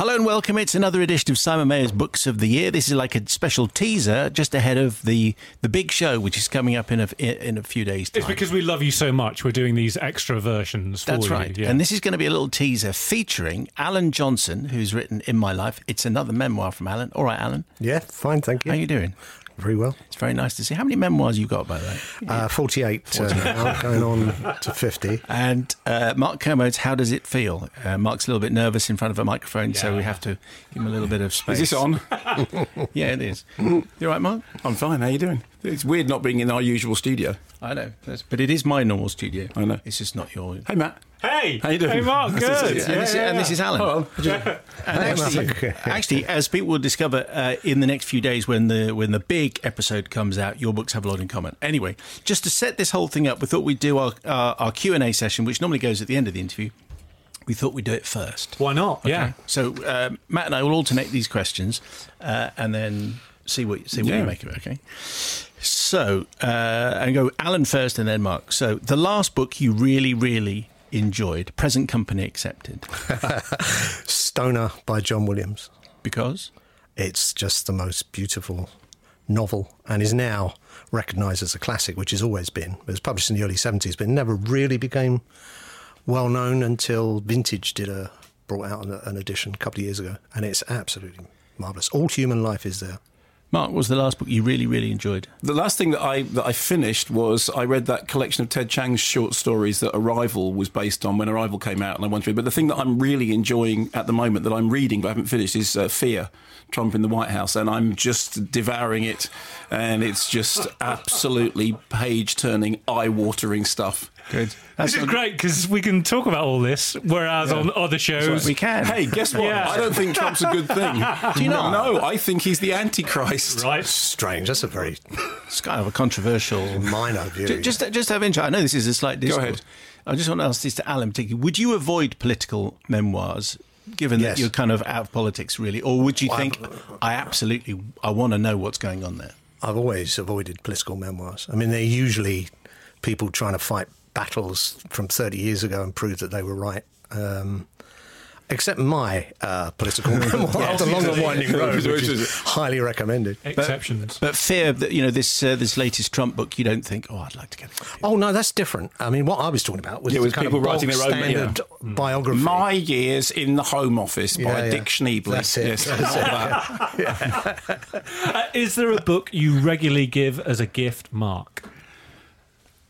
Hello and welcome. It's another edition of Simon Mayo's Books of the Year. This is like a special teaser just ahead of the the big show, which is coming up in a in a few days. Time. It's because we love you so much. We're doing these extra versions. That's for right. You. Yeah. And this is going to be a little teaser featuring Alan Johnson, who's written In My Life. It's another memoir from Alan. All right, Alan. Yeah, fine, thank you. How are you doing? Very well. It's very nice to see. How many memoirs you got, by the way? Uh, 48 uh, going on to 50. And uh, Mark Kermode's How Does It Feel? Uh, Mark's a little bit nervous in front of a microphone, so we have to give him a little bit of space. Is this on? Yeah, it is. You all right, Mark? I'm fine. How you doing? It's weird not being in our usual studio. I know. But it is my normal studio. I know. It's just not your. Hey, Matt. Hey, How you doing? Hey, Mark. This Good. is- and, this, and this is Alan. And actually, actually, as people will discover uh, in the next few days, when the when the big episode comes out, your books have a lot in common. Anyway, just to set this whole thing up, we thought we'd do our uh, our Q and A session, which normally goes at the end of the interview. We thought we'd do it first. Why not? Yeah. So uh, Matt and I will alternate these questions, uh, and then see what see what Yeah. you make of it. Okay. So uh, and go Alan first, and then Mark. So the last book you really, really enjoyed, present company accepted, Stoner by John Williams. because It's just the most beautiful novel and is now recognised as a classic, which has always been. It was published in the early 70s, but it never really became well known until Vintage did a brought out an, an edition a couple of years ago, and it's absolutely marvellous. All human life is there. Mark what was the last book you really, really enjoyed. The last thing that I that I finished was I read that collection of Ted Chiang's short stories that Arrival was based on when Arrival came out, and I went through. But the thing that I'm really enjoying at the moment that I'm reading but I haven't finished is uh, Fear, Trump in the White House, and I'm just devouring it, and it's just absolutely page turning, eye watering stuff. Good. This is great because we can talk about all this, whereas on other shows, We can. Hey, guess what? Yeah. I don't think Trump's a good thing. Do you not? No, I think he's the Antichrist. right? Strange. That's a very It's kind of a controversial. minor view. Ju- Just, just have interest. I know this is a slight discourse. ahead. I just want to ask this to Alan particularly. Would you avoid political memoirs, given that you're kind of out of politics, really, or would you Well, think uh, I absolutely I want to know what's going on there? I've always avoided political memoirs. I mean, they're usually people trying to fight battles from 30 years ago and prove that they were right. Um, except my uh, political memoir, The Long and Winding Road, which is highly recommended. Exceptions. But fear that you know this uh, this latest Trump book, you don't think, oh, I'd like to get a copy. Oh, no, that's different. I mean, what I was talking about was, Yeah, it was kind people of writing bog their own- standard biography. My Years in the Home Office by Yeah, yeah. Dick Schneebly. That's it. Yes, That's all that. Uh, is there a book you regularly give as a gift, Mark?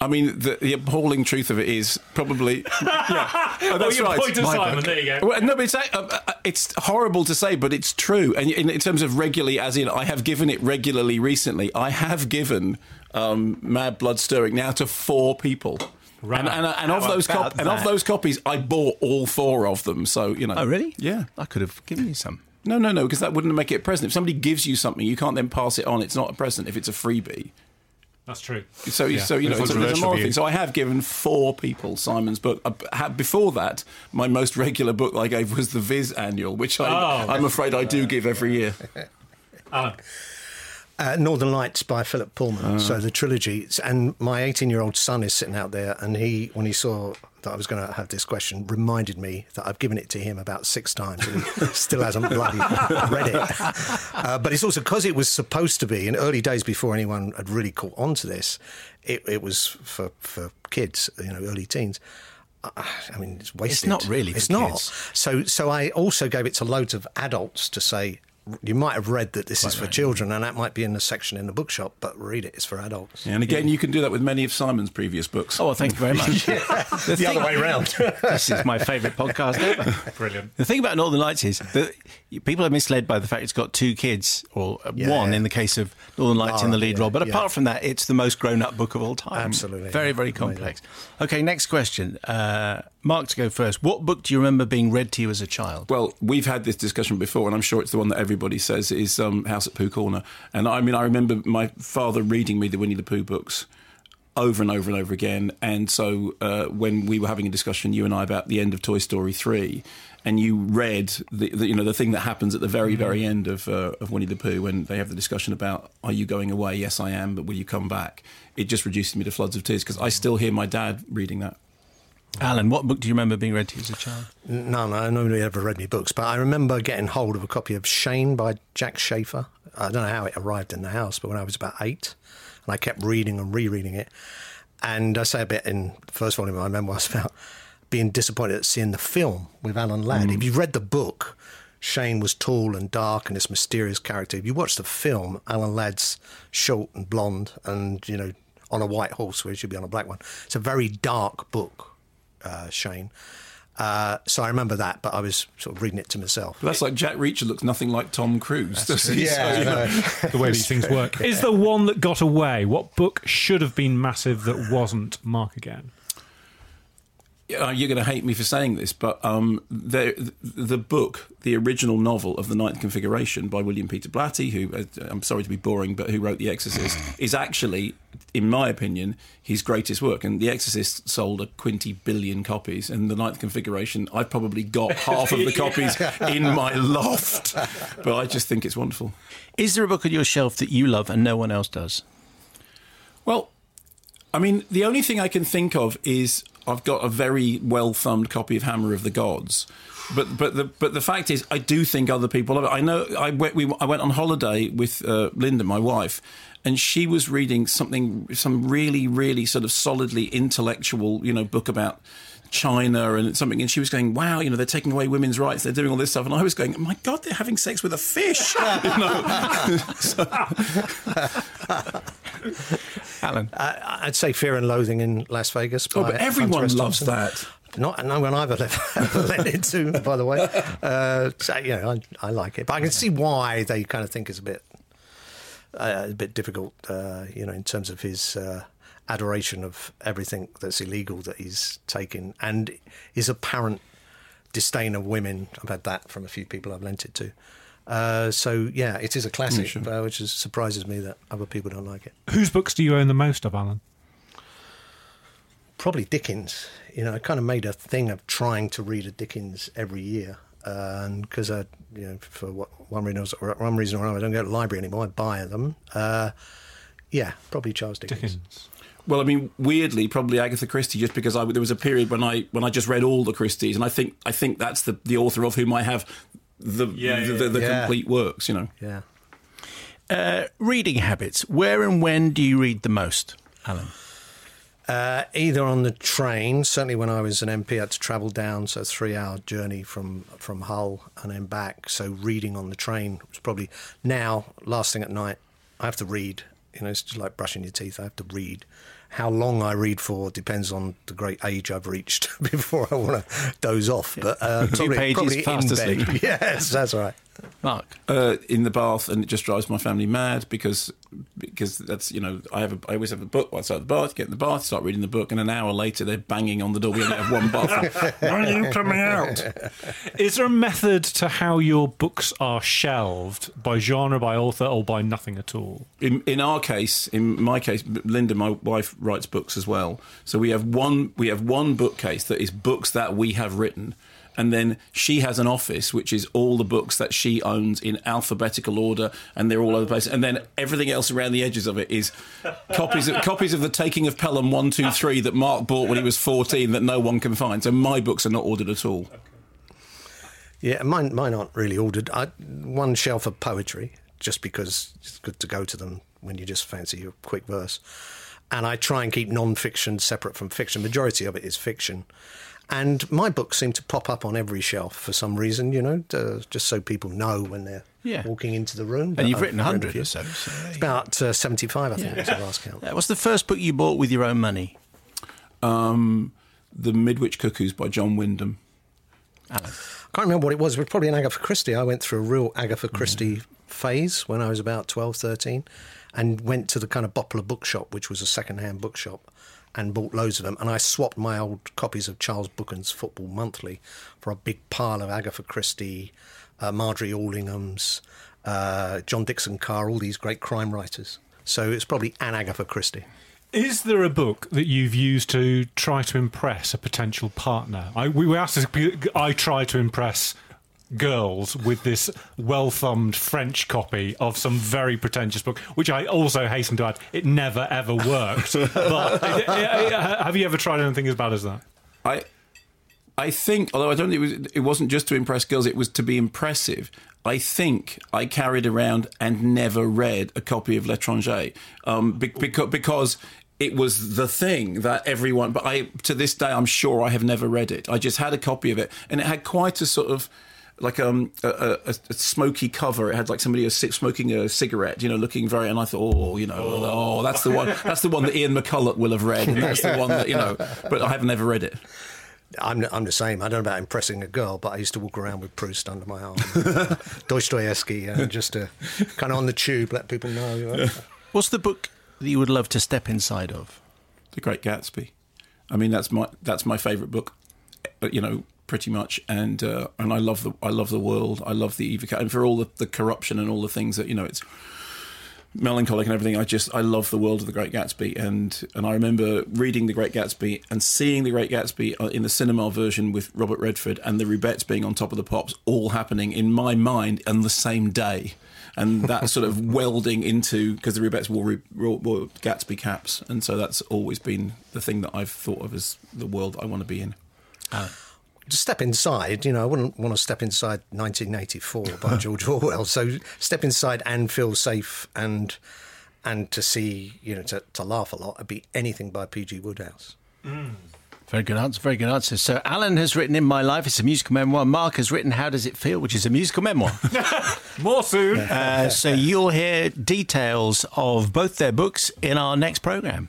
I mean, the, the appalling truth of it is probably. Yeah, oh, that's you right. point Simon, there you go. Well, no, but it's, uh, uh, it's horrible to say, but it's true. And in, in terms of regularly, as in, I have given it regularly recently. I have given um, Mad Blood Stirring now to four people. Right. And, and, and of those cop- and of those copies, I bought all four of them. So you know. Oh, really? Yeah. I could have given you some. No, no, no, because that wouldn't make it a present. If somebody gives you something, you can't then pass it on. It's not a present if it's a freebie. That's true. So, so you know, it's, a moral thing. So I have given four people Simon's book. Uh, Before that, my most regular book I gave was the Viz Annual, which I, Oh. I'm afraid I do give every year. Alan. Uh, Northern Lights by Philip Pullman. Ah. So the trilogy. And my 18 year old son is sitting out there, and he, when he saw that I was going to have this question, reminded me that I've given it to him about six times and he still hasn't bloody read it. Uh, but it's also because it was supposed to be in early days before anyone had really caught on to this, it, it was for, for kids, you know, early teens. I mean, it's wasted. It's not really It's not. kids. So, so I also gave it to loads of adults to say, you might have read that this is for children, and that might be in the section in the bookshop, but read it. It's for adults. And again, you can do that with many of Simon's previous books. Oh, well, thank you very much. the The other way round. this is my favourite podcast ever. Brilliant. The thing about Northern Lights is that people are misled by the fact it's got two kids, or uh, Yeah, one yeah. in the case of Northern Lights in the Oh, lead yeah, role. But yeah. apart from that, it's the most grown up book of all time. Absolutely. Very, very complex. Okay, next question. Uh, Mark to go first. What book do you remember being read to you as a child? Well, we've had this discussion before, and I'm sure it's the one that everybody says is um, House at Pooh Corner. And I mean, I remember my father reading me the Winnie the Pooh books over and over and over again. And so uh, when we were having a discussion, you and I, about the end of Toy Story 3, and you read the, the you know the thing that happens at the very very end of uh, of Winnie the Pooh when they have the discussion about are you going away? Yes, I am, but will you come back? It just reduces me to floods of tears because I still hear my dad reading that. Alan, what book do you remember being read to you as a child? No, no, nobody ever read me books, but I remember getting hold of a copy of Shane by Jack Schaefer. I don't know how it arrived in the house, but when I was about eight, and I kept reading and rereading it. And I say a bit in the first volume of my memoirs about being disappointed at seeing the film with Alan Ladd. Mm. If you've read the book, Shane was tall and dark and this mysterious character. If you watch the film, Alan Ladd's short and blonde and, you know, on a white horse where he should be on a black one. It's a very dark book, uh, Shane. Uh, so I remember that, but I was sort of reading it to myself. That's like Jack Reacher looks nothing like Tom Cruise. does he? Yeah, So, you know, no. the way these things work. Is the one that got away? What book should have been massive that wasn't? Mark again. uh, you're going to hate me for saying this, but um, the, the book, the original novel of the Ninth Configuration by William Peter Blatty, who uh, I'm sorry to be boring, but who wrote The Exorcist, is actually, in my opinion, his greatest work. And The Exorcist sold a quinty billion copies, and the Ninth Configuration, I've probably got half of the copies in my loft, but I just think it's wonderful. Is there a book on your shelf that you love and no one else does? Well, I mean, the only thing I can think of is I've got a very well thumbed copy of Hammer of the Gods. But but the but the fact is, I do think other people love it. I know I went we, I went on holiday with uh, Linda, my wife, and she was reading something some really really sort of solidly intellectual you know book about China and something, and she was going, "Wow, you know, they're taking away women's rights, they're doing all this stuff," and I was going, "My God, they're having sex with a fish." you know? Alan? I- I'd say Fear and Loathing in Las Vegas. Oh, but everyone loves that. Not no one I've ever, ever lent it to, by the way. Uh, so, you know, I, I like it, but I can see why they kind of think it's a bit uh, a bit difficult. Uh, you know, in terms of his uh, adoration of everything that's illegal that he's taken, and his apparent disdain of women. I've had that from a few people I've lent it to. Uh, so yeah, it is a classic, uh, which is, surprises me that other people don't like it. Whose books do you own the most of, Alan? probably Dickens. You know, I kind of made a thing of trying to read a Dickens every year, uh, and because I, you know, for what, one reason or one reason or another, I don't go to the library anymore. I buy them. Uh, yeah, probably Charles Dickens. Dickens. Well, I mean, weirdly, probably Agatha Christie, just because I, there was a period when I when I just read all the Christies, and I think I think that's the, the author of whom I have the Yeah, the, the, the yeah. complete works. You know, Yeah. Uh, reading habits. Where and when do you read the most, Alan? Uh, either on the train, certainly when I was an MP, I had to travel down, so a three-hour journey from from Hull and then back. So reading on the train was probably now last thing at night. I have to read. You know, it's just like brushing your teeth. I have to read. How long I read for depends on the great age I've reached before I want to doze off. But uh, probably, pages probably fast in asleep. bed. Yes, that's right. Mark? uh, in the bath, and it just drives my family mad because because that's you know I have a, I always have a book outside the bath. Get in the bath, start reading the book, and an hour later they're banging on the door. We only have one bathroom. Why are you coming out? Is there a method to how your books are shelved by genre, by author, or by nothing at all? In, in our case, in my case, Linda, my wife, writes books as well. So we have one we have one bookcase that is books that we have written, and then she has an office which is all the books that she owns in alphabetical order, and they're all over the place. And then everything else around the edges of it is copies of copies of the Taking of Pelham one, two, three that Mark bought when he was fourteen that no one can find. So my books are not ordered at all. Yeah, mine mine aren't really ordered. I, one shelf of poetry, just because it's good to go to them when you just fancy your quick verse. And I try and keep non-fiction separate from fiction. Majority of it is fiction. And my books seem to pop up on every shelf for some reason, you know, uh, just so people know when they're Yeah. walking into the room. And you've I've written a a hundred few. or so. so It's about uh, 75, I think, was the last count. What's the first book you bought with your own money, Um, the Midwich Cuckoos by John Wyndham. Alan? I can't remember what it was. It was probably an Agatha Christie. I went through a real Agatha Christie phase when I was about 12, 13 and went to the kind of Bopler bookshop, which was a second-hand bookshop, and bought loads of them. And I swapped my old copies of Charles Buchan's Football Monthly for a big pile of Agatha Christie, uh, Margery Allingham's, uh, John Dickson Carr, all these great crime writers. So it's probably an Agatha Christie. Is there a book that you've used to try to impress a potential partner? I, we were asked to, I try to impress girls with this well thumbed French copy of some very pretentious book, which I also hasten to add, it never ever worked. but uh, have you ever tried anything as bad as that? I I think, although I don't think it, was, it wasn't just to impress girls, it was to be impressive. I think I carried around and never read a copy of L'Étranger um, because, because it was the thing that everyone. But I, to this day, I'm sure I have never read it. I just had a copy of it, and it had quite a sort of like um, a, a, a, smoky cover. It had like somebody smoking a cigarette, you know, looking very. And I thought, oh, you know, oh, that's the one. That's the one that Ian McCulloch will have read, and that's the one that you know. But I have never read it. I'm, I'm the same. I don't know about impressing a girl, but I used to walk around with Proust under my arm, Dostoevsky, and just to kind of on the tube let people know. You know. What's the book that you would love to step inside of? The Great Gatsby. I mean, that's my that's my favourite book. Uh, you know, pretty much, and uh, and I love the I love the world. I love the Eva, and for all the, the corruption and all the things that you know, it's melancholic and everything. I just I love the world of The Great Gatsby, and and I remember reading The Great Gatsby and seeing The Great Gatsby uh, in the cinema version with Robert Redford and the Rubettes being on top of the pops, all happening in my mind on the same day. And that sort of welding into because the Rubettes wore, wore, wore Gatsby caps, and so that's always been the thing that I've thought of as the world I want to be in. Uh, step inside, you know, I wouldn't want to step inside 1984 by George Orwell. So step inside and feel safe and and to see, you know, to, to laugh a lot, it'd be anything by P.G. Wodehouse. Mm. Very good answer. Very good answer. So Alan has written "In My Life." It's a musical memoir. Mark has written "How Does It Feel," which is a musical memoir. More soon. Uh, so you'll hear details of both their books in our next program.